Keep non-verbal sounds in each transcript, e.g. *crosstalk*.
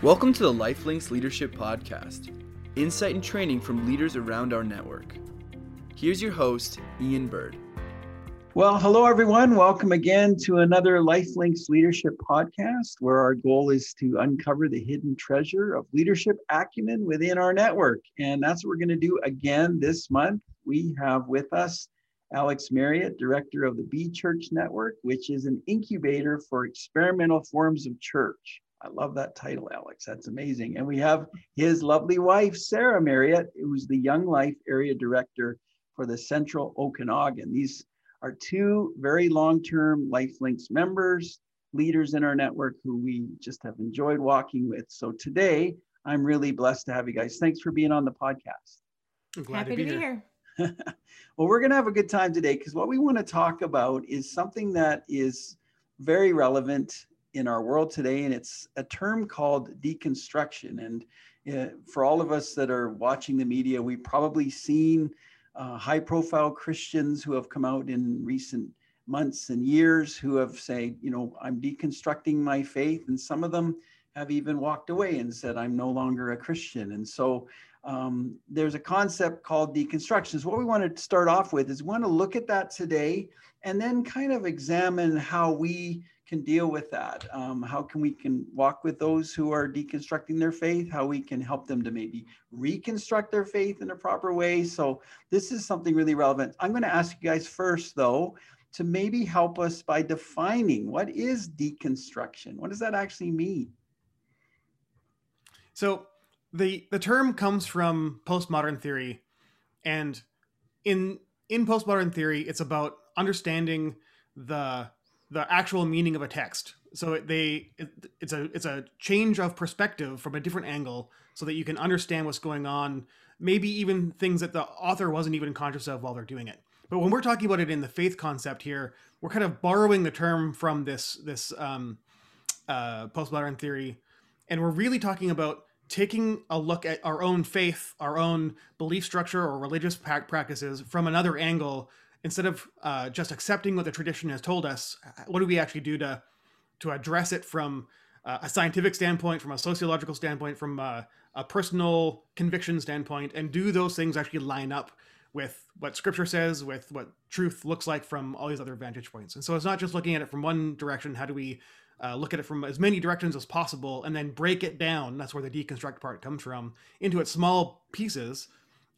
Welcome to the Lifelinks Leadership Podcast, insight and training from leaders around our network. Here's your host, Ian Bird. Well, hello, everyone. Welcome again to another Lifelinks Leadership Podcast, where our goal is to uncover the hidden treasure of leadership acumen within our network. And that's what we're going to do again this month. We have with us Alex Marriott, director of the B Church Network, which is an incubator for experimental forms of church. I love that title, Alex. That's amazing. And we have his lovely wife, Sarah Marriott, who's the Young Life Area Director for the Central Okanagan. These are two very long term Lifelinks members, leaders in our network who we just have enjoyed walking with. So today, I'm really blessed to have you guys. Thanks for being on the podcast. I'm glad Happy to be, to be here. here. *laughs* well, we're going to have a good time today because what we want to talk about is something that is very relevant in our world today, and it's a term called deconstruction. And uh, for all of us that are watching the media, we've probably seen uh, high profile Christians who have come out in recent months and years who have said, you know, I'm deconstructing my faith. And some of them have even walked away and said, I'm no longer a Christian. And so um, there's a concept called deconstruction. So what we want to start off with is we want to look at that today and then kind of examine how we can deal with that. Um, how can we can walk with those who are deconstructing their faith? How we can help them to maybe reconstruct their faith in a proper way. So this is something really relevant. I'm going to ask you guys first, though, to maybe help us by defining what is deconstruction. What does that actually mean? So the the term comes from postmodern theory, and in in postmodern theory, it's about understanding the the actual meaning of a text. So they it, it's a it's a change of perspective from a different angle, so that you can understand what's going on. Maybe even things that the author wasn't even conscious of while they're doing it. But when we're talking about it in the faith concept here, we're kind of borrowing the term from this this um, uh, postmodern theory, and we're really talking about taking a look at our own faith, our own belief structure, or religious practices from another angle instead of uh, just accepting what the tradition has told us, what do we actually do to to address it from uh, a scientific standpoint, from a sociological standpoint, from a, a, personal conviction standpoint, and do those things actually line up with what Scripture says, with what truth looks like from all these other vantage points? And so it's not just looking at it from one direction. How do we uh, look at it from as many directions as possible, and then break it down? That's where the deconstruct part comes from into its small pieces,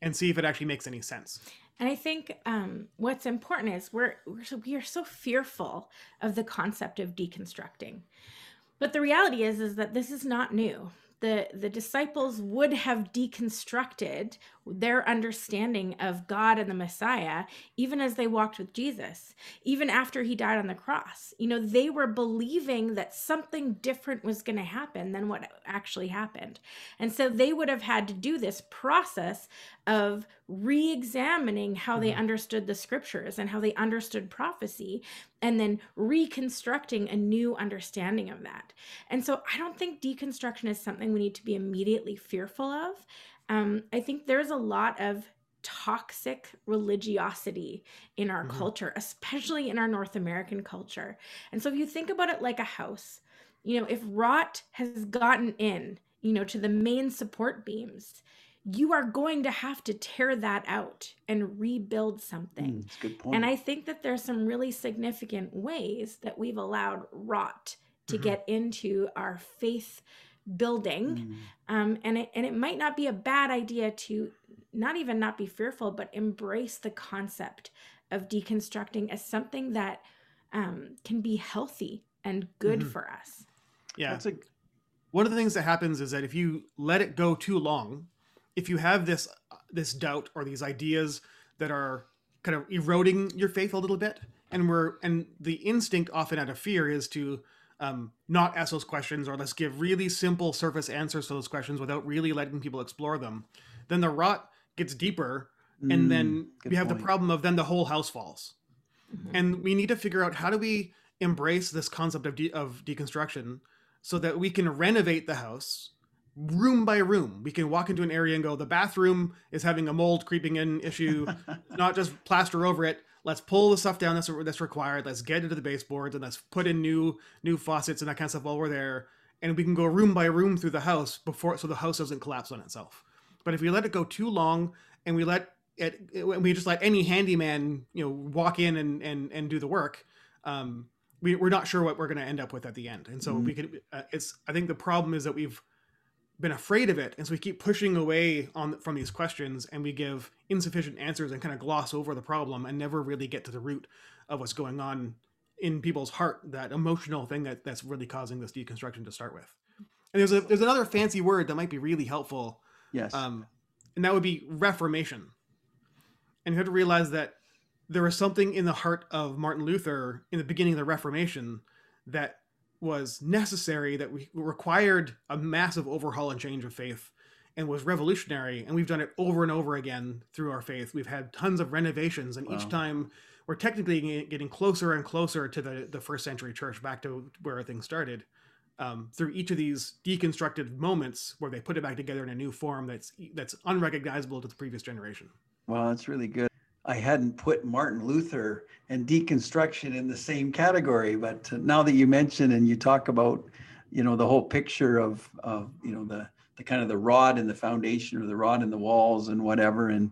and see if it actually makes any sense. And I think um, what's important is we're, we're so, we are so fearful of the concept of deconstructing, but the reality is is that this is not new. The the disciples would have deconstructed their understanding of God and the Messiah even as they walked with Jesus even after he died on the cross you know they were believing that something different was going to happen than what actually happened and so they would have had to do this process of re-examining how they mm-hmm. understood the scriptures and how they understood prophecy and then reconstructing a new understanding of that. And so I don't think deconstruction is something we need to be immediately fearful of. Um, I think there's a lot of toxic religiosity in our mm-hmm. culture, especially in our North American culture. And so if you think about it like a house, you know, if rot has gotten in, you know, to the main support beams, you are going to have to tear that out and rebuild something. Mm, good point. And I think that there's some really significant ways that we've allowed rot to mm-hmm. get into our faith building. Mm. Um, and it and it might not be a bad idea to not even not be fearful, but embrace the concept of deconstructing as something that um, can be healthy and good mm-hmm. for us. Yeah. That's a, one of the things that happens is that if you let it go too long, if you have this this doubt or these ideas that are kind of eroding your faith a little bit and we're and the instinct often out of fear is to um, not ask those questions or let's give really simple surface answers to those questions without really letting people explore them then the rot gets deeper and mm, then we have point. the problem of then the whole house falls mm-hmm. and we need to figure out how do we embrace this concept of, de- of deconstruction so that we can renovate the house room by room. We can walk into an area and go, the bathroom is having a mold creeping in issue, *laughs* not just plaster over it. Let's pull the stuff down that's that's required. Let's get into the baseboards and let's put in new new faucets and that kind of stuff while we're there. and we can go room by room through the house before so the house doesn't collapse on itself. But if we let it go too long and we let it, it we just let any handyman you know walk in and and and do the work, um, we, we're not sure what we're going to end up with at the end. And so mm-hmm. we could uh, it's I think the problem is that we've been afraid of it and so we keep pushing away on from these questions and we give insufficient answers and kind of gloss over the problem and never really get to the root of what's going on in people's heart that emotional thing that that's really causing this deconstruction to start with. And there's a there's another fancy word that might be really helpful yes. um and that would be reformation. And you have to realize that there was something in the heart of martin luther in the beginning of the reformation that was necessary that we required a massive overhaul and change of faith and was revolutionary. And we've done it over and over again through our faith. We've had tons of renovations and wow. each time we're technically getting closer and closer to the, the first century church back to where things started um, through each of these deconstructed moments where they put it back together in a new form that's that's unrecognizable to the previous generation. Well that's really good I hadn't put Martin Luther and deconstruction in the same category, but now that you mention and you talk about, you know, the whole picture of, of you know, the the kind of the rod in the foundation or the rod in the walls and whatever, and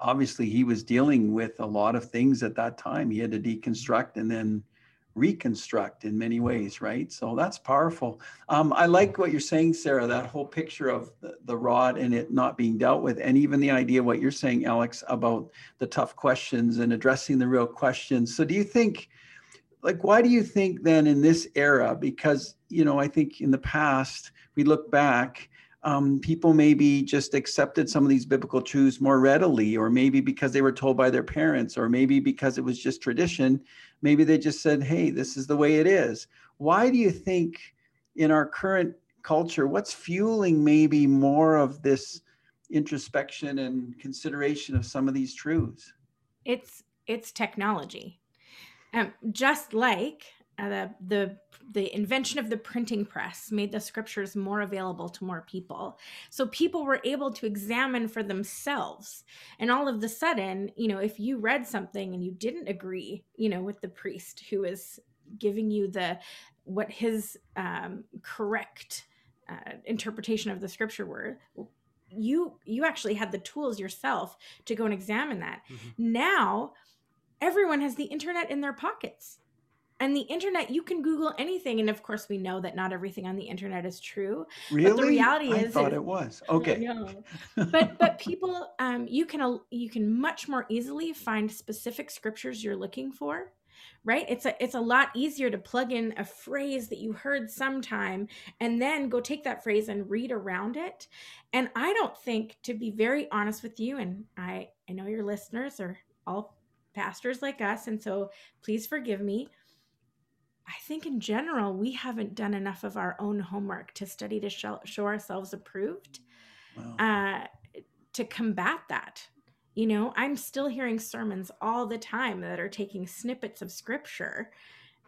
obviously he was dealing with a lot of things at that time. He had to deconstruct and then reconstruct in many ways, right? So that's powerful. Um, I like what you're saying, Sarah, that whole picture of the, the, rod and it not being dealt with, and even the idea what you're saying, Alex, about the tough questions and addressing the real questions. So do you think, like, why do you think then in this era, because, you know, I think in the past, we look back, um, people maybe just accepted some of these biblical truths more readily, or maybe because they were told by their parents, or maybe because it was just tradition Maybe they just said, hey, this is the way it is. Why do you think in our current culture, what's fueling maybe more of this introspection and consideration of some of these truths? It's it's technology. Um, just like uh, the, the the invention of the printing press made the scriptures more available to more people. So people were able to examine for themselves. And all of the sudden you know if you read something and you didn't agree you know with the priest who is giving you the what his um, correct uh, interpretation of the scripture were you you actually had the tools yourself to go and examine that. Mm-hmm. now everyone has the internet in their pockets and the internet you can google anything and of course we know that not everything on the internet is true really but the reality I is thought it was. Okay. *laughs* but but people um you can you can much more easily find specific scriptures you're looking for right? It's a it's a lot easier to plug in a phrase that you heard sometime and then go take that phrase and read around it. And i don't think to be very honest with you and i i know your listeners are all pastors like us and so please forgive me I think in general, we haven't done enough of our own homework to study to show, show ourselves approved wow. uh, to combat that. You know, I'm still hearing sermons all the time that are taking snippets of scripture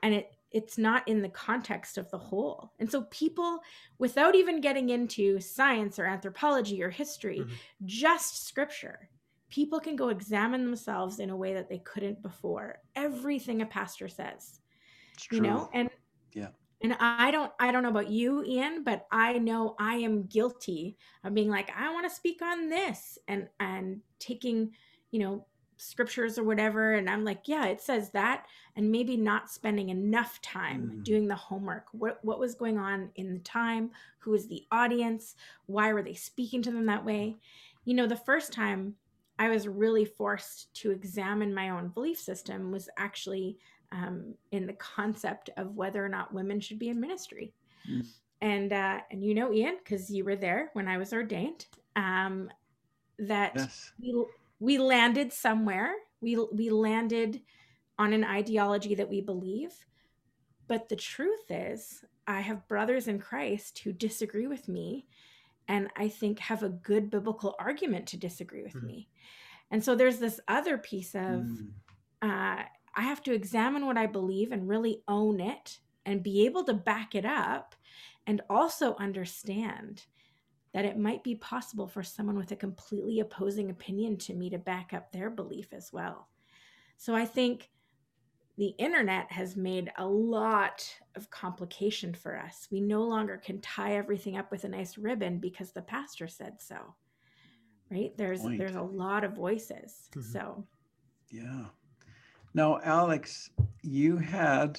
and it it's not in the context of the whole. And so people without even getting into science or anthropology or history, mm-hmm. just scripture, people can go examine themselves in a way that they couldn't before. Everything a pastor says you know and yeah. and i don't i don't know about you ian but i know i am guilty of being like i want to speak on this and and taking you know scriptures or whatever and i'm like yeah it says that and maybe not spending enough time mm. doing the homework. What what was going on in the time? Who was the audience? Why were they speaking to them that way? You know the first time i was really forced to examine my own belief system was actually um, in the concept of whether or not women should be in ministry. Mm. And uh, and you know, Ian, because you were there when I was ordained, um, that yes. we we landed somewhere. We we landed on an ideology that we believe. But the truth is, I have brothers in Christ who disagree with me, and I think have a good biblical argument to disagree with mm. me. And so there's this other piece of mm. uh, I have to examine what I believe and really own it and be able to back it up and also understand that it might be possible for someone with a completely opposing opinion to me to back up their belief as well. So I think the internet has made a lot of complication for us. We no longer can tie everything up with a nice ribbon because the pastor said so. Right? There's Point. there's a lot of voices. Mhm. So Yeah. Now, Alex, you had,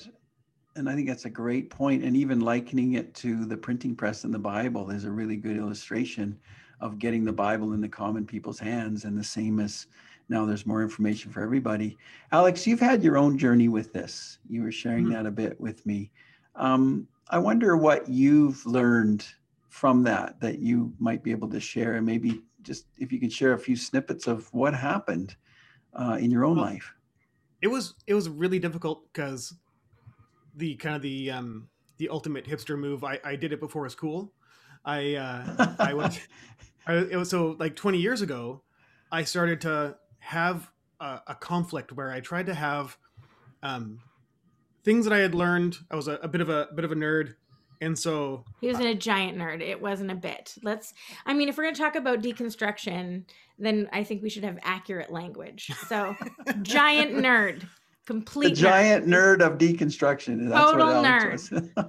and I think that's a great point, and even likening it to the printing press and the Bible is a really good illustration of getting the Bible in the common people's hands, and the same as now there's more information for everybody. Alex, you've had your own journey with this. You were sharing Mhm. that a bit with me. Um, I wonder what you've learned from that that you might be able to share, and maybe just if you could share a few snippets of what happened uh, in your own Well, life. It was it was really difficult because the kind of the um the ultimate hipster move i i did it before it was cool i uh i was *laughs* I, it was so like 20 years ago i started to have a, a conflict where i tried to have um things that i had learned. I was a, a bit of a, bit of a nerd and so he wasn't a giant nerd. It wasn't a bit. Let's I mean, if we're gonna talk about deconstruction, then I think we should have accurate language. So *laughs* giant nerd. Complete the giant nerd of deconstruction. That's Total what Alex was. *laughs*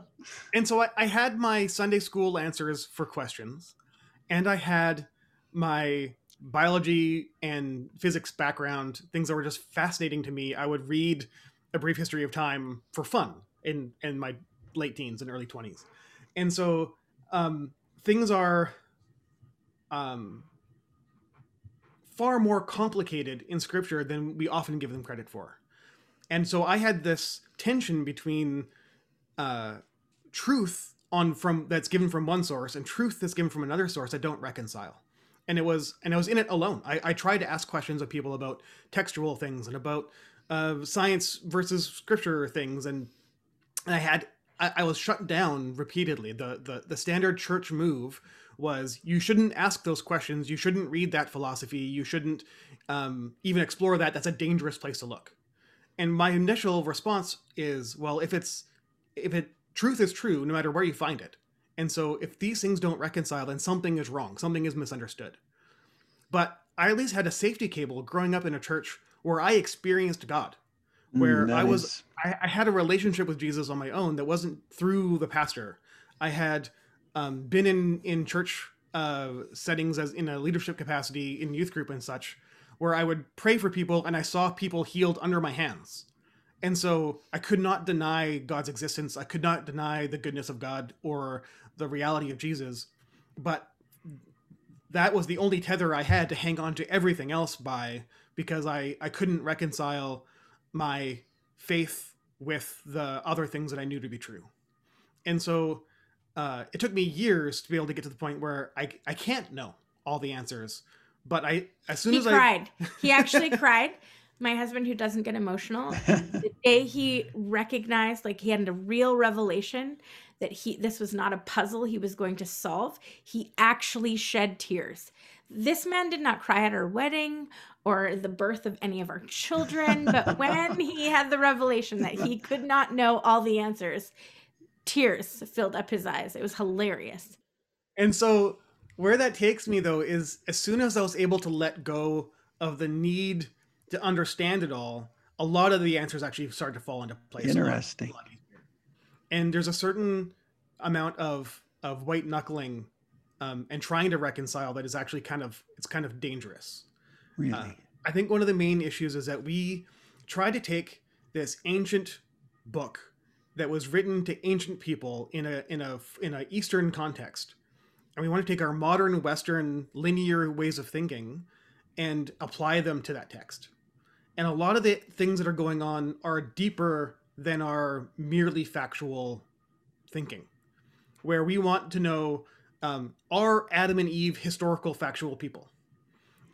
and so I, I had my sunday school answers for questions and i had my biology and physics background things that were just fascinating to me i would read a brief history of time for fun in in my late teens and early 20s and so um, things are um, far more complicated in scripture than we often give them credit for. And so i had this tension between uh, truth on from that's given from one source and truth that's given from another source i don't reconcile. And it was and i was in it alone. I, I tried to ask questions of people about textual things and about uh, science versus scripture things. And, and i had I, I was shut down repeatedly. The, the the standard church move was you shouldn't ask those questions you shouldn't read that philosophy you shouldn't um, even explore that. That's a dangerous place to look. And my initial response is well if it's if it truth is true no matter where you find it. And so if these things don't reconcile then something is wrong something is misunderstood. But i at least had a safety cable growing up in a church where i experienced god where Mm, that I was I, I had a relationship with Jesus on my own that wasn't through the pastor. I had um, been in in church uh, settings as in a leadership capacity in youth group and such, where I would pray for people and I saw people healed under my hands, and so I could not deny God's existence. I could not deny the goodness of God or the reality of Jesus, but that was the only tether I had to hang on to everything else by because I I couldn't reconcile my faith with the other things that I knew to be true. And so uh, it took me years to be able to get to the point where I, I can't know all the answers. But I, as soon as He as cried. He *laughs* actually cried. My husband, who doesn't get emotional, the day he recognized, like he had a real revelation that he this was not a puzzle he was going to solve, he actually shed tears. This man did not cry at our wedding or the birth of any of our children, but *laughs* when he had the revelation that he could not know all the answers, tears filled up his eyes. It was hilarious. And so where that takes me though is as soon as I was able to let go of the need to understand it all, a lot of the answers actually started to fall into place. Interesting. a lot easier. And there's a certain amount of of white knuckling um, and trying to reconcile that is actually kind of it's kind of dangerous. really. Uh, I think one of the main issues is that we try to take this ancient book that was written to ancient people in a in a in a Eastern context, and we want to take our modern Western linear ways of thinking and apply them to that text. And a lot of the things that are going on are deeper than our merely factual thinking, where we want to know um, are Adam and Eve historical factual people?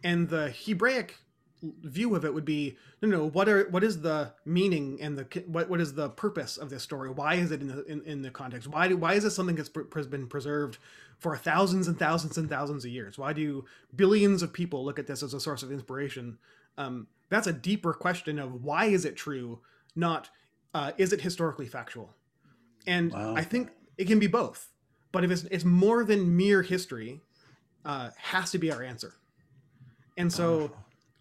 and the Hebraic view of it would be no no what are what is the meaning and the what what is the purpose of this story? Why is it in the in, in the context? Why do why is this something that's been preserved for thousands and thousands and thousands of years? Why do billions of people look at this as a source of inspiration? Um, that's a deeper question of why is it true not uh, is it historically factual? And Wow. i think it can be both but if it's, it's more than mere history uh, has to be our answer and so.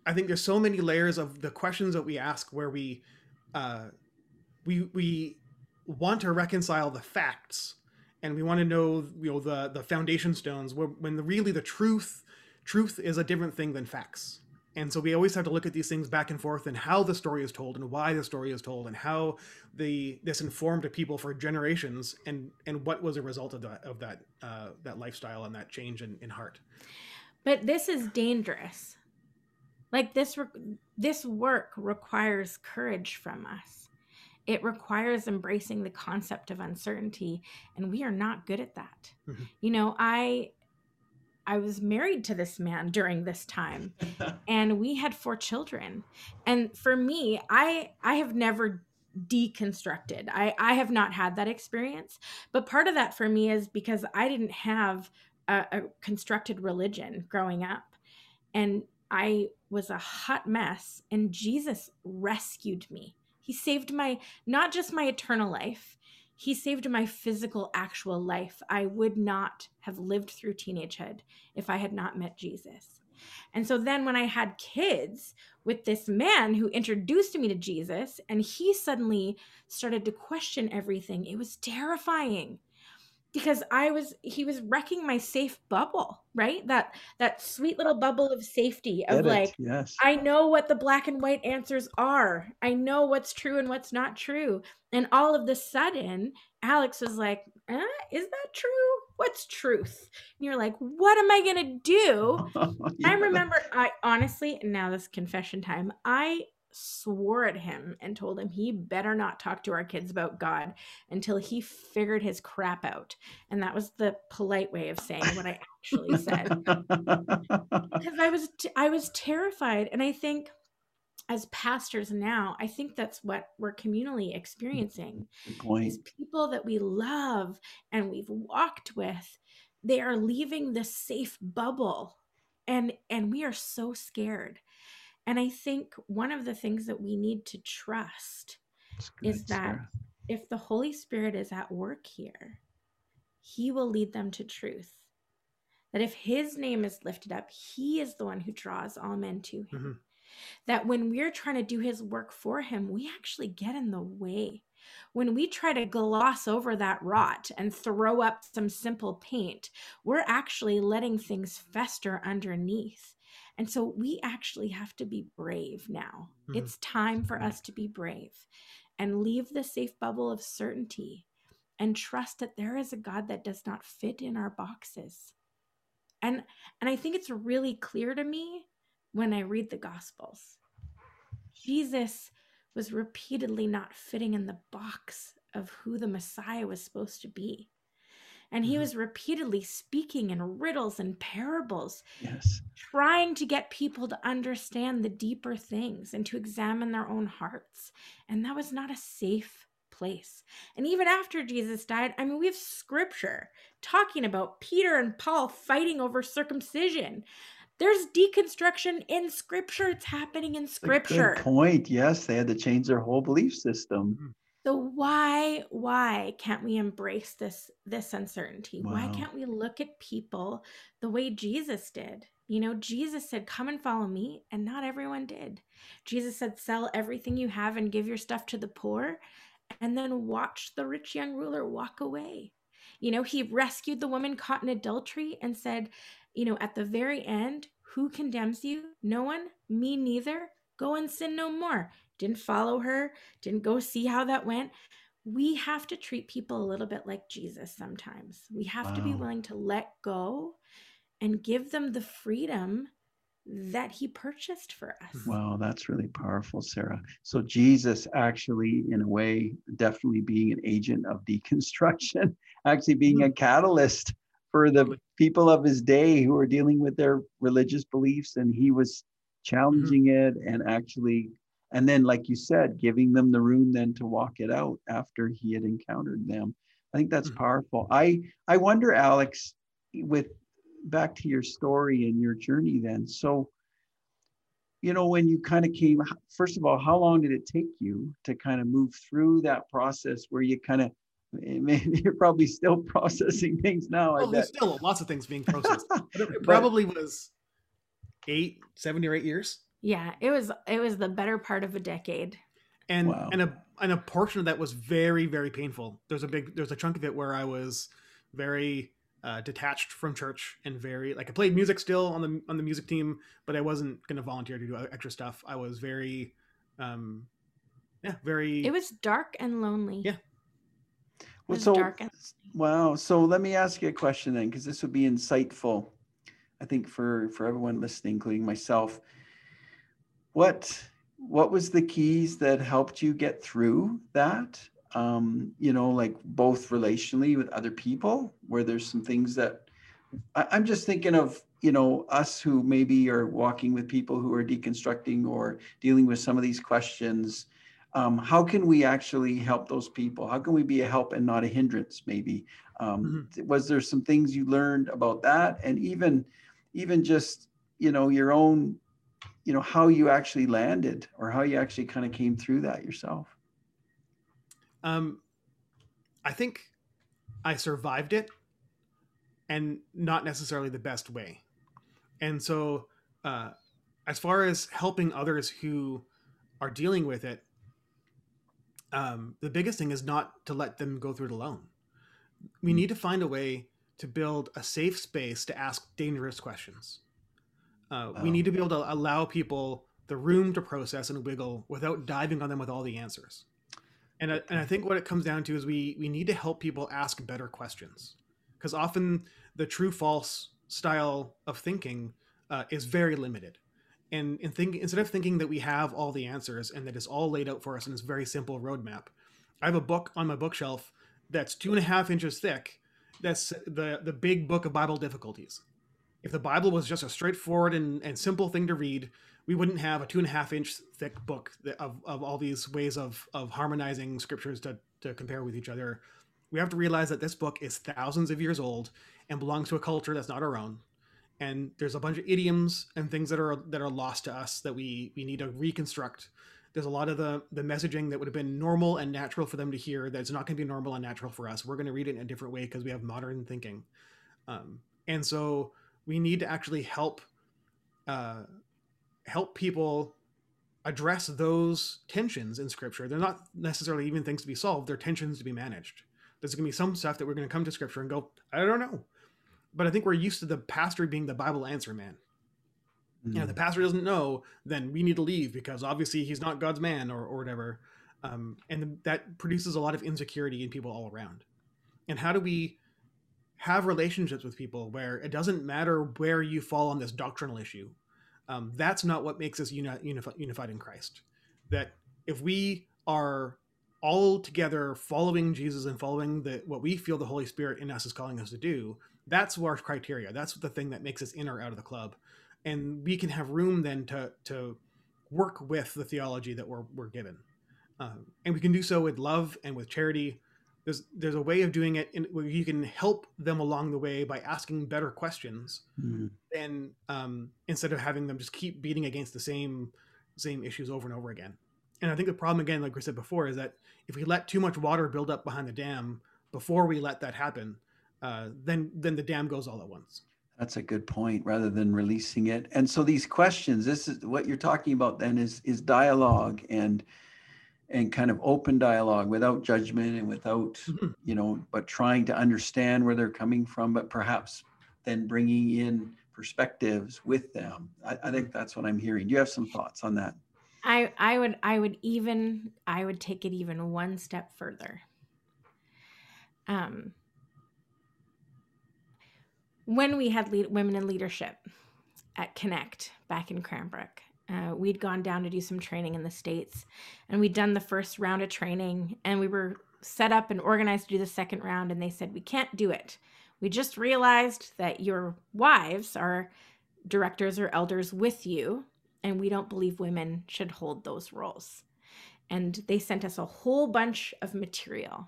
I think there's so many layers of the questions that we ask where we uh, we we want to reconcile the facts and we want to know you know the the foundation stones when the, really the truth truth is a different thing than facts and so we always have to look at these things back and forth and how the story is told and why the story is told and how the this informed people for generations and and what was a result of that of that uh, that lifestyle and that change in, in heart. But this is dangerous. Like this re- this work requires courage from us. It requires embracing the concept of uncertainty and we are not good at that. Mm-hmm. you know i I was married to this man during this time *laughs* and we had four children. And for me, I I have never deconstructed. I I have not had that experience. But part of that for me is because I didn't have a, a constructed religion growing up. And I was a hot mess and Jesus rescued me. He saved my not just my eternal life, he saved my physical, actual life. I would not have lived through teenagehood if I had not met Jesus. And so then when I had kids with this man who introduced me to Jesus and he suddenly started to question everything, it was terrifying because I was he was wrecking my safe bubble, right? That that sweet little bubble of safety of like yes. I know what the black and white answers are. I know what's true and what's not true. And all of the sudden, Alex was like, eh, is that true? What's truth? And you're like, what am I gonna do? *laughs* yeah. I remember I honestly, now this confession time, I swore at him and told him he better not talk to our kids about God until he figured his crap out. And that was the polite way of saying what I actually said. *laughs* because I was t- I was terrified and I think as pastors now, I think that's what we're communally experiencing. These people that we love and we've walked with, they are leaving this safe bubble and and we are so scared and I think one of the things that we need to trust is that Sarah. if the Holy Spirit is at work here, he will lead them to truth. That if his name is lifted up, he is the one who draws all men to him. Mm-hmm. That when we're trying to do his work for him, we actually get in the way. When we try to gloss over that rot and throw up some simple paint, we're actually letting things fester underneath. And so we actually have to be brave now. Mm-hmm. It's time for us to be brave and leave the safe bubble of certainty and trust that there is a God that does not fit in our boxes. And and I think it's really clear to me when I read the gospels. Jesus was repeatedly not fitting in the box of who the Messiah was supposed to be and he mm-hmm. was repeatedly speaking in riddles and parables yes. trying to get people to understand the deeper things and to examine their own hearts. And that was not a safe place. And even after jesus died i mean we have scripture talking about peter and paul fighting over circumcision. There's deconstruction in scripture. It's happening in scripture Good point. Yes they had to change their whole belief system So why why can't we embrace this this uncertainty? Wow. Why can't we look at people the way Jesus did? You know, Jesus said, "Come and follow me," and not everyone did. Jesus said, "Sell everything you have and give your stuff to the poor." And then watch the rich young ruler walk away. You know, he rescued the woman caught in adultery and said, you know, at the very end, who condemns you? No one, me neither. Go and sin no more didn't follow her, didn't go see how that went. We have to treat people a little bit like Jesus sometimes. We have wow. to be willing to let go and give them the freedom that he purchased for us. Wow, that's really powerful, Sarah. So Jesus actually, in a way, definitely being an agent of deconstruction, *laughs* actually being mm-hmm. a catalyst for the people of his day who are dealing with their religious beliefs, and he was mm-hmm. challenging mm-hmm. it and actually and then like you said giving them the room then to walk it out after he had encountered them. I think that's mm-hmm. powerful. I i wonder alex with back to your story and your journey then so you know when you kind of came first of all how long did it take you to kind of move through that process where you kind of *laughs* you're probably still processing things now well, there's still lots of things being processed. *laughs* It probably was eight seven or eight years yeah, it was it was the better part of a decade. and Wow. and a and a portion of that was very very painful. There's a big there's a chunk of it where I was very uh, detached from church and very like I played music still on the on the music team, but I wasn't going to volunteer to do extra stuff. I was very, um, yeah, very. It was dark and lonely. Yeah. Well, so and wow. So let me ask you a question then, because this would be insightful, I think for for everyone listening, including myself. What what was the keys that helped you get through that? Um, you know, like both relationally with other people, where there's some things that I, I'm just thinking of, you know, us who maybe are walking with people who are deconstructing or dealing with some of these questions. Um, how can we actually help those people? How can we be a help and not a hindrance maybe? Um, was there some things you learned about that? And even even just you know your own you know how you actually landed or how you actually kind of came through that yourself Um, I think I survived it, and not necessarily the best way. And so, uh, as far as helping others who are dealing with it, um, the biggest thing is not to let them go through it alone. We need to find a way to build a safe space to ask dangerous questions. Uh, We need to be able to allow people the room to process and wiggle without diving on them with all the answers. And I, and I think what it comes down to is we we need to help people ask better questions because often the true false style of thinking uh, is very limited. And in think, instead of thinking that we have all the answers and that it's all laid out for us in this very simple roadmap, I have a book on my bookshelf that's two and a half inches thick. That's the the big book of Bible difficulties. If the Bible was just a straightforward and, and simple thing to read, we wouldn't have a two and a half inch thick book of, of all these ways of, of harmonizing scriptures to, to compare with each other. We have to realize that this book is thousands of years old and belongs to a culture that's not our own. And there's a bunch of idioms and things that are that are lost to us that we we need to reconstruct. There's a lot of the the messaging that would have been normal and natural for them to hear that's not going to be normal and natural for us. We're going to read it in a different way because we have modern thinking, um, and so we need to actually help uh, help people address those tensions in scripture. They're not necessarily even things to be solved, they're tensions to be managed. There's going to be some stuff that we're going to come to scripture and go, I don't know. But I think we're used to the pastor being the Bible answer man. You know, Mm. the pastor doesn't know, then we need to leave because obviously he's not God's man or, or whatever. Um, and that produces a lot of insecurity in people all around. And how do we have relationships with people where it doesn't matter where you fall on this doctrinal issue? Um, that's not what makes us uni- unifi- unified in Christ. That if we are all together following Jesus and following the what we feel the Holy Spirit in us is calling us to do, that's our criteria. That's the thing that makes us in or out of the club, and we can have room then to to work with the theology that we're we're given, um, and we can do so with love and with charity. There's there's a way of doing it in, where you can help them along the way by asking better questions Mm. and um, instead of having them just keep beating against the same same issues over and over again. And I think the problem again, like we said before, is that if we let too much water build up behind the dam before we let that happen, uh, then then the dam goes all at once. That's a good point rather than releasing it. And so these questions, this is what you're talking about then is is dialogue and and kind of open dialogue without judgment and without, Mhm. you know, but trying to understand where they're coming from, but perhaps then bringing in perspectives with them. I, I think that's what I'm hearing. Do you have some thoughts on that? I I would I would even I would take it even one step further. Um, when we had lead, women in leadership at Connect back in Cranbrook, uh, we'd gone down to do some training in the states, and we'd done the first round of training, and we were set up and organized to do the second round, and they said we can't do it. We just realized that your wives are directors or elders with you and we don't believe women should hold those roles. And they sent us a whole bunch of material.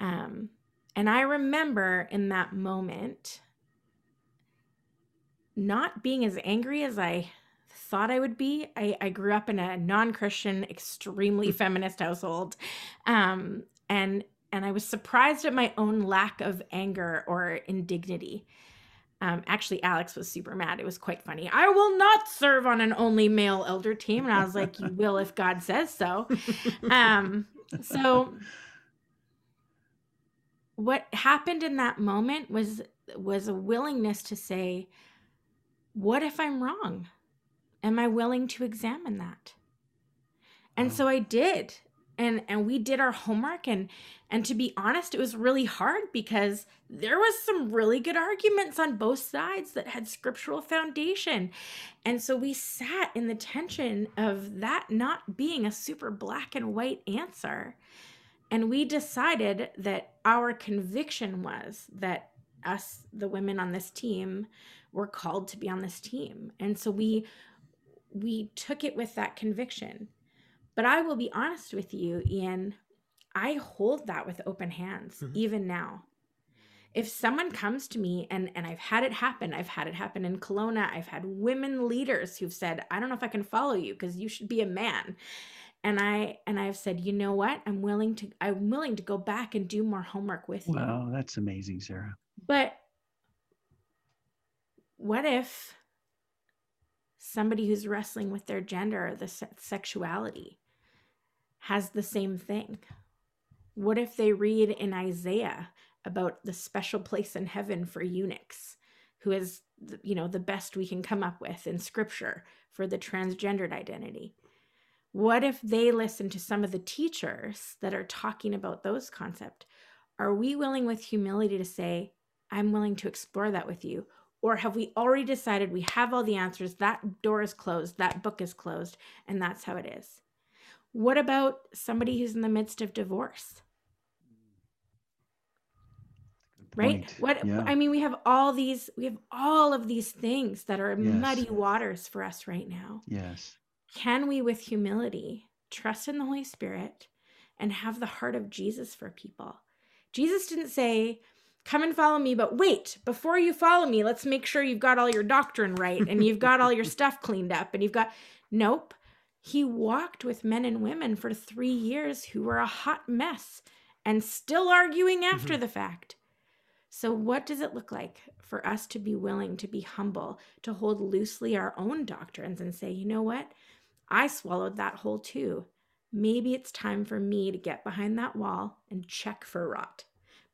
Um, and I remember in that moment not being as angry as I thought I would be. I, I grew up in a non-Christian, extremely feminist household, um, and and I was surprised at my own lack of anger or indignity. Um, actually, Alex was super mad. It was quite funny. I will not serve on an only male elder team. And I was like, You will if God says so. Um, so, what happened in that moment was was a willingness to say, What if I'm wrong? Am I willing to examine that? And mm. so I did. And and we did our homework. And and to be honest it was really hard because there was some really good arguments on both sides that had scriptural foundation. And so we sat in the tension of that not being a super black and white answer. And we decided that our conviction was that us the women on this team were called to be on this team. And so we we took it with that conviction but I will be honest with you, Ian, I hold that with open hands, mm-hmm. even now. If someone comes to me and and I've had it happen, I've had it happen in Kelowna. I've had women leaders who've said, "I don't know if I can follow you because you should be a man." And I and I've said, "You know what? I'm willing to I'm willing to go back and do more homework with you." Wow, that's amazing, Sarah. But what if somebody who's wrestling with their gender or the se- sexuality has the same thing? What if they read in Isaiah about the special place in heaven for eunuchs, who is, you know, the best we can come up with in scripture for the transgendered identity? What if they listen to some of the teachers that are talking about those concepts? Are we willing with humility to say, I'm willing to explore that with you? Or have we already decided we have all the answers? That door is closed, that book is closed, and that's how it is. What about somebody who's in the midst of divorce? Right? What yeah. I mean, we have all these, we have all of these things that are yes. muddy waters for us right now. Yes. Can we, with humility, trust in the Holy Spirit and have the heart of Jesus for people? Jesus didn't say, Come and follow me, but wait, before you follow me, let's make sure you've got all your doctrine right and you've got all your *laughs* stuff cleaned up and you've got. Nope. He walked with men and women for three years who were a hot mess and still arguing after mm-hmm. the fact. So, what does it look like for us to be willing to be humble, to hold loosely our own doctrines and say, you know what? I swallowed that whole too. Maybe it's time for me to get behind that wall and check for rot.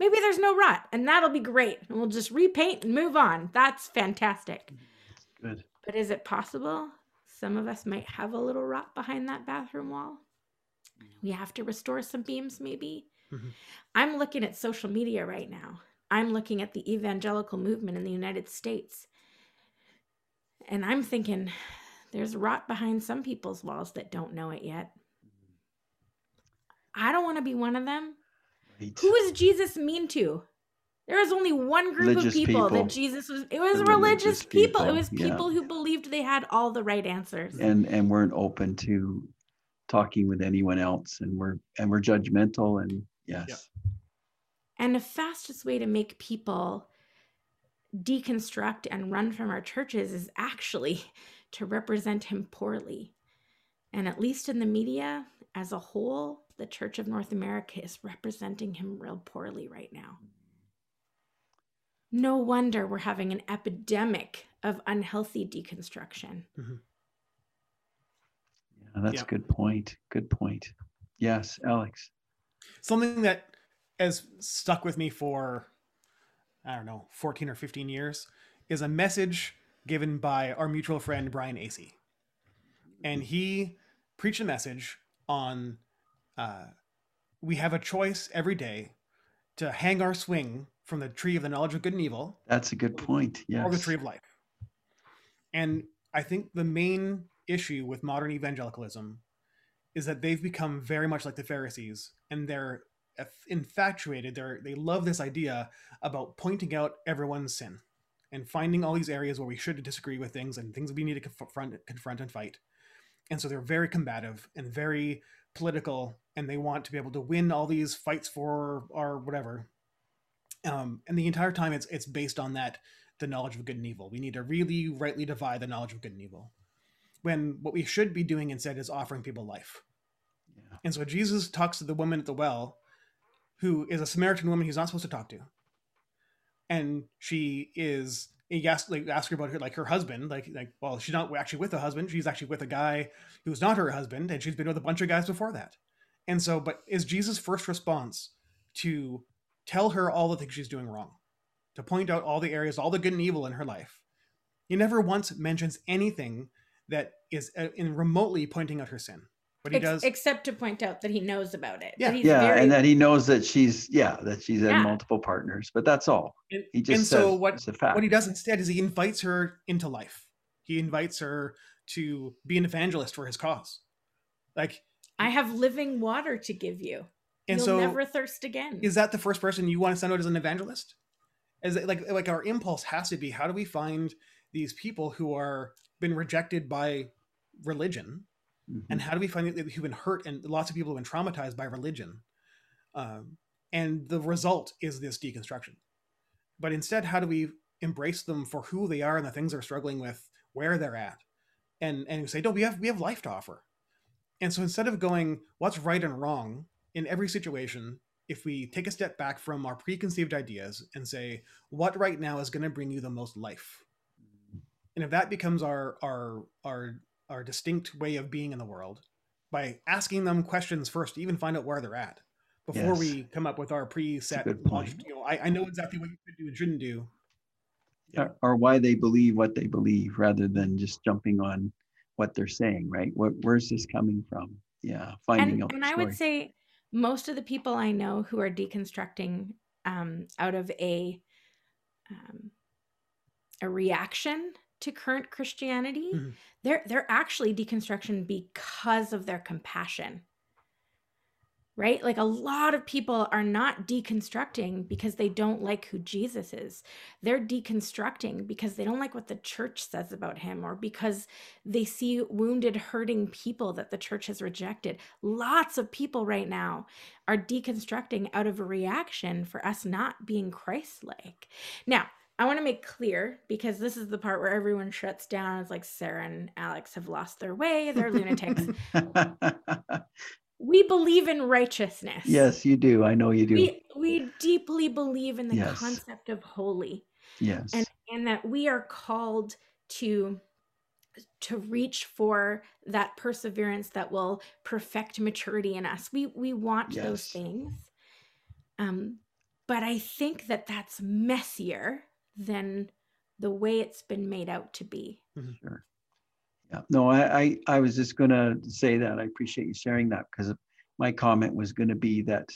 Maybe there's no rot, and that'll be great. And we'll just repaint and move on. That's fantastic. Good. But is it possible some of us might have a little rot behind that bathroom wall. We have to restore some beams, maybe. Mm-hmm. I'm looking at social media right now. I'm looking at the evangelical movement in the United States. And I'm thinking there's rot behind some people's walls that don't know it yet. I don't want to be one of them. Right. was Jesus mean to? There was only one group religious of people, people, that Jesus was. It was religious, religious people. people. It was people yeah. who believed they had all the right answers, and and weren't open to talking with anyone else, and we're and we're judgmental, and yes. Yep. And the fastest way to make people deconstruct and run from our churches is actually *laughs* to represent him poorly. And at least in the media as a whole, the Church of North America is representing him real poorly right now. No wonder we're having an epidemic of unhealthy deconstruction. Mm-hmm. Yeah, that's yeah. a good point. Good point. Yes, Alex. Something that has stuck with me for, I don't know, 14 or 15 years is a message given by our mutual friend, Brian Acey. And he preached a message on uh, we have a choice every day to hang our swing from the tree of the knowledge of good and evil. That's a good point. Yes. Or the tree of life. And I think the main issue with modern evangelicalism is that they've become very much like the Pharisees and they're infatuated. They're, they love this idea about pointing out everyone's sin and finding all these areas where we should disagree with things and things we need to confront, confront and fight. And so they're very combative and very political and they want to be able to win all these fights for or whatever um, and the entire time it's it's based on that the knowledge of good and evil. We need to really rightly divide the knowledge of good and evil. When what we should be doing instead is offering people life. Yeah. And so Jesus talks to the woman at the well, who is a Samaritan woman he's not supposed to talk to. And she is he asked like ask her about her like her husband like like well she's not actually with a husband she's actually with a guy who's not her husband and she's been with a bunch of guys before that. And so but is jesus first response to tell her all the things she's doing wrong to point out all the areas all the good and evil in her life? He never once mentions anything that is uh, in remotely pointing out her sin but he Ex- does except to point out that he knows about it. Yeah. He's yeah, very- and that he knows that she's yeah that she's had Yeah. multiple partners, but that's all. and, He just and says so what it's a fact. what he does instead is he invites her into life he invites her to be an evangelist for his cause like I have living water to give you. and You'll so never thirst again. is that the first person you want to send out as an evangelist is it like like our impulse has to be how do we find these people who are been rejected by religion Mhm. and how do we find that who've been hurt and lots of people have been traumatized by religion um, and the result is this deconstruction. But instead how do we embrace them for who they are and the things they're struggling with where they're at and and say no we have we have life to offer. And so instead of going what's right and wrong in every situation? If we take a step back from our preconceived ideas and say what right now is going to bring you the most life? And if that becomes our our our our distinct way of being in the world by asking them questions first to even find out where they're at before Yes. we come up with our preset good point. launched, you know I, I know exactly what you should do and shouldn't do or, or why they believe what they believe rather than just jumping on what they're saying, right? What where's this coming from? Yeah, finding and, out. and I would say most of the people I know who are deconstructing um, out of a um, a reaction to current Christianity, Mhm. they're they're actually deconstruction because of their compassion. Right? Like a lot of people are not deconstructing because they don't like who Jesus is. They're deconstructing because they don't like what the church says about him or because they see wounded, hurting people that the church has rejected. Lots of people right now are deconstructing out of a reaction for us not being Christ like. Now, I want to make clear because this is the part where everyone shuts down. It's like Sarah and Alex have lost their way. They're lunatics. *laughs* we believe in righteousness. yes, you do. I know you do. We, we deeply believe in the Yes. concept of holy yes. and and that we are called to to reach for that perseverance that will perfect maturity in us we we want those things um but i think that that's messier than the way it's been made out to be mm-hmm. Sure. Yeah. No, I, I, I was just gonna say that. I appreciate you sharing that because my comment was gonna be that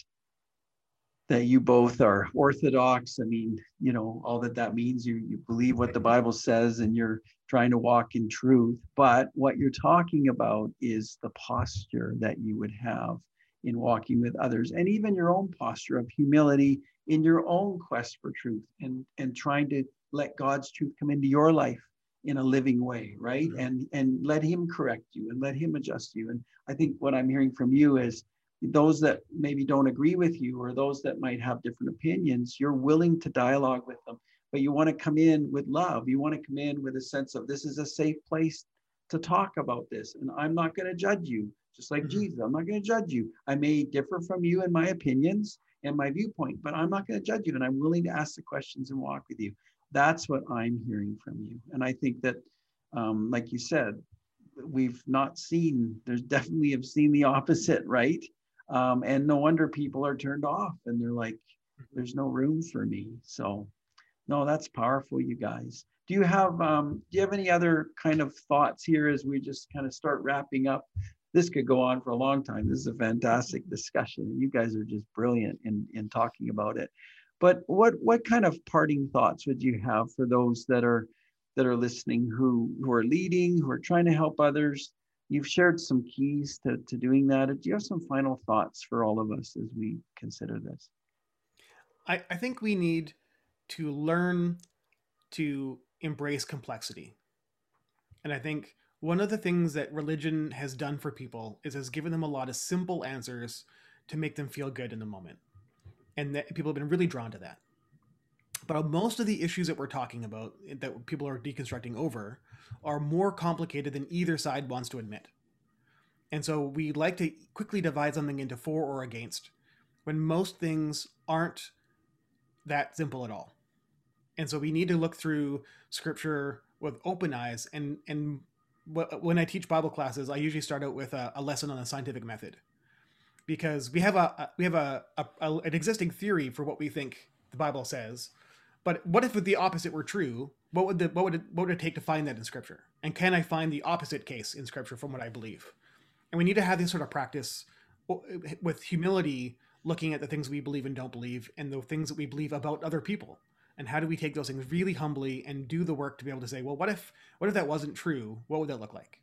that you both are orthodox. I mean, you know, all that that means you you believe what the Bible says and you're trying to walk in truth. But what you're talking about is the posture that you would have in walking with others and even your own posture of humility in your own quest for truth and and trying to let God's truth come into your life in a living way right? Mhm. and and let him correct you and let him adjust you. And i think what i'm hearing from you is those that maybe don't agree with you or those that might have different opinions you're willing to dialogue with them. But you want to come in with love. You want to come in with a sense of this is a safe place to talk about this and i'm not going to judge you. Just like Mhm. jesus i'm not going to judge you. I may differ from you in my opinions and my viewpoint but i'm not going to judge you and i'm willing to ask the questions and walk with you. That's what i'm hearing from you and i think that um, like you said we've not seen there's definitely have seen the opposite right? Um, and no wonder people are turned off and they're like there's no room for me. So no that's powerful you guys. Do you have um, do you have any other kind of thoughts here as we just kind of start wrapping up this could go on for a long time. This is a fantastic discussion. You guys are just brilliant in in talking about it. But what what kind of parting thoughts would you have for those that are that are listening who who are leading who are trying to help others? You've shared some keys to, to doing that. Do you have some final thoughts for all of us as we consider this? I, I think we need to learn to embrace complexity. And I think one of the things that religion has done for people is has given them a lot of simple answers to make them feel good in the moment. And that people have been really drawn to that. But most of the issues that we're talking about eh, that people are deconstructing over are more complicated than either side wants to admit. And so we like to quickly divide something into for or against when most things aren't that simple at all. And so we need to look through scripture with open eyes. And, and when I teach Bible classes, I usually start out with a, a lesson on the scientific method because we have a, we have a, a, a, an existing theory for what we think the Bible says. But what if the opposite were true? What would the what would it, what would it take to find that in Scripture? And can I find the opposite case in Scripture from what I believe? And we need to have this sort of practice uh, with humility, looking at the things we believe and don't believe, and the things that we believe about other people. And how do we take those things really humbly and do the work to be able to say, well, what if what if that wasn't true? What would that look like?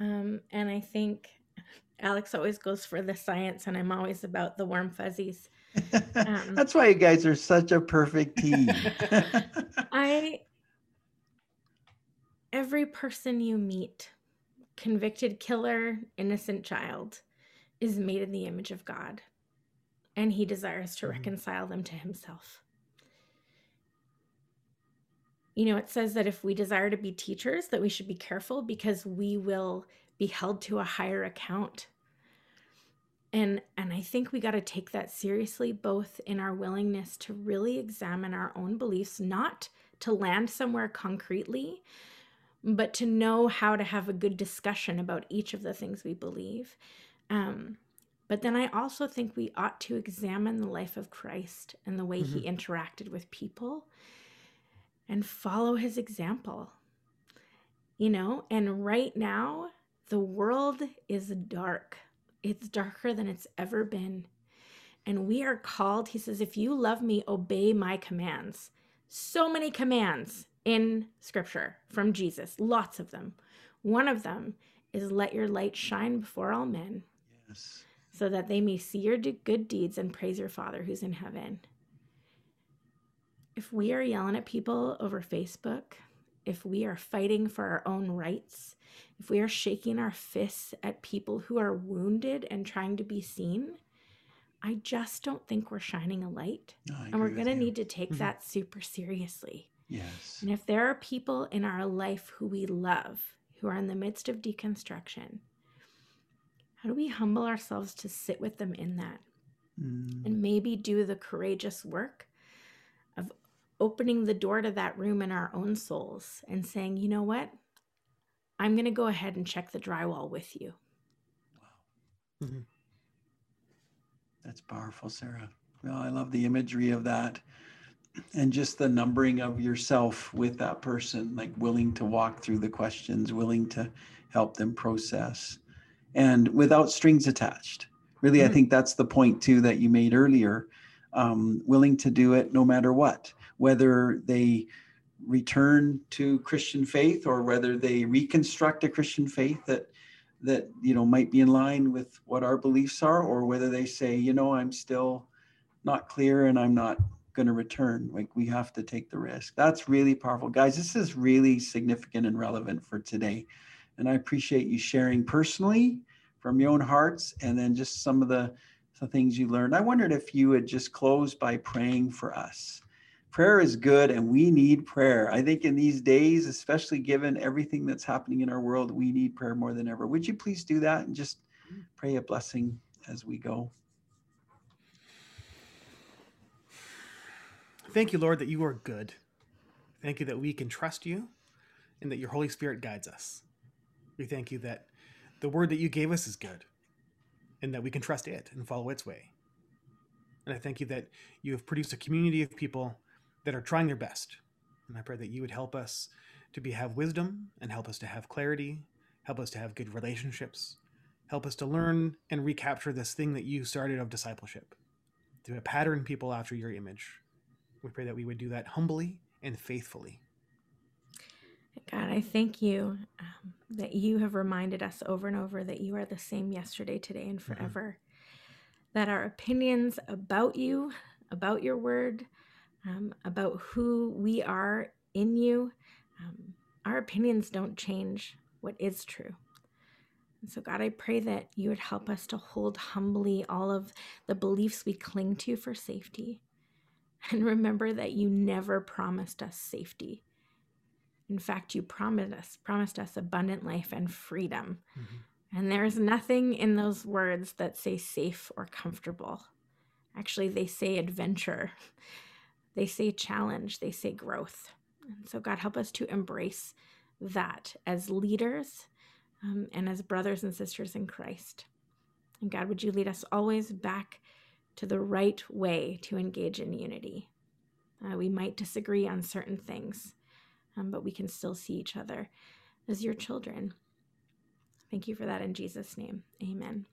Um, and I think Alex always goes for the science, and I'm always about the warm fuzzies. *laughs* Um, That's why you guys are such a perfect team. *laughs* *laughs* I every person you meet, convicted killer, innocent child, is made in the image of God, and He desires to mm-hmm. reconcile them to Himself. You know, it says that if we desire to be teachers, that we should be careful because we will be held to a higher account and and i think we got to take that seriously both in our willingness to really examine our own beliefs not to land somewhere concretely but to know how to have a good discussion about each of the things we believe um, but then i also think we ought to examine the life of christ and the way mm-hmm. he interacted with people and follow his example you know and right now the world is dark. It's darker than it's ever been. And we are called, he says, if you love me, obey my commands. So many commands in scripture from Jesus, lots of them. One of them is let your light shine before all men. Yes. So that they may see your good deeds and praise your Father who's in heaven. If we are yelling at people over Facebook, if we are fighting for our own rights, if we are shaking our fists at people who are wounded and trying to be seen, I just don't think we're shining a light. No, and we're going to need to take mm-hmm. that super seriously. Yes. And if there are people in our life who we love, who are in the midst of deconstruction, how do we humble ourselves to sit with them in that? Mm. And maybe do the courageous work of opening the door to that room in our own souls and saying, you know what? I'm going to go ahead and check the drywall with you. Wow. Mm-hmm. That's powerful, Sarah. Well, I love the imagery of that and just the numbering of yourself with that person, like willing to walk through the questions, willing to help them process, and without strings attached. Really, mm-hmm. I think that's the point too that you made earlier. Um, willing to do it no matter what whether they return to Christian faith or whether they reconstruct a Christian faith that that you know might be in line with what our beliefs are or whether they say you know I'm still not clear and I'm not going to return like we have to take the risk that's really powerful guys this is really significant and relevant for today and I appreciate you sharing personally from your own hearts and then just some of the, the things you learned I wondered if you would just close by praying for us prayer is good and we need prayer. I think in these days, especially given everything that's happening in our world, we need prayer more than ever. Would you please do that and just pray a blessing as we go? Thank you, Lord, that you are good. Thank you that we can trust you and that your Holy Spirit guides us. We thank you that the word that you gave us is good and that we can trust it and follow its way. And I thank you that you have produced a community of people that are trying their best. And I pray that you would help us to be have wisdom and help us to have clarity, help us to have good relationships, help us to learn and recapture this thing that you started of discipleship, to pattern people after your image. We pray that we would do that humbly and faithfully. God, I thank you um, that you have reminded us over and over that you are the same yesterday, today, and mm-hmm. forever. Mm-hmm. That our opinions about you, about your word, um, about who we are in you, um, our opinions don't change what is true. And so, God, I pray that you would help us to hold humbly all of the beliefs we cling to for safety. And remember that you never promised us safety. In fact, you promised us, promised us abundant life and freedom. Mm-hmm. And there's nothing in those words that say safe or comfortable. Actually, they say adventure. *laughs* they say challenge, they say growth. And so, God, help us to embrace that as leaders um, and as brothers and sisters in Christ. And God, would you lead us always back to the right way to engage in unity? Uh, we might disagree on certain things, um, but we can still see each other as your children. Thank you for that in Jesus' name. Amen.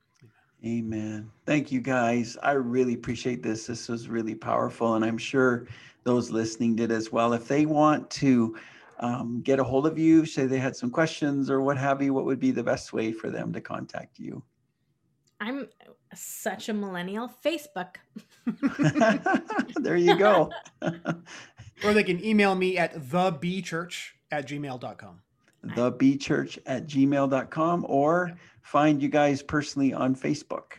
Amen. Thank you, guys. I really appreciate this. This was really powerful, and I'm sure those listening did as well. If they want to um, get a hold of you, say they had some questions or what have you, what would be the best way for them to contact you? I'm such a millennial. Facebook. *laughs* there you go. *laughs* or they can email me at thebchurch at gmail.com. Thebchurch at gmail.com or find you guys personally on Facebook.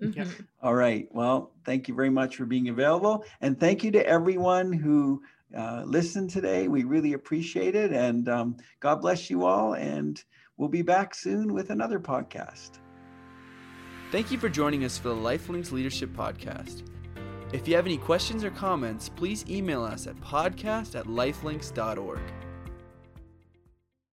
Mm-hmm. All right. Well, thank you very much for being available. And thank you to everyone who uh, listened today. We really appreciate it. And um, God bless you all. And we'll be back soon with another podcast. Thank you for joining us for the Lifelinks Leadership Podcast. If you have any questions or comments, please email us at podcast at lifelinks.org.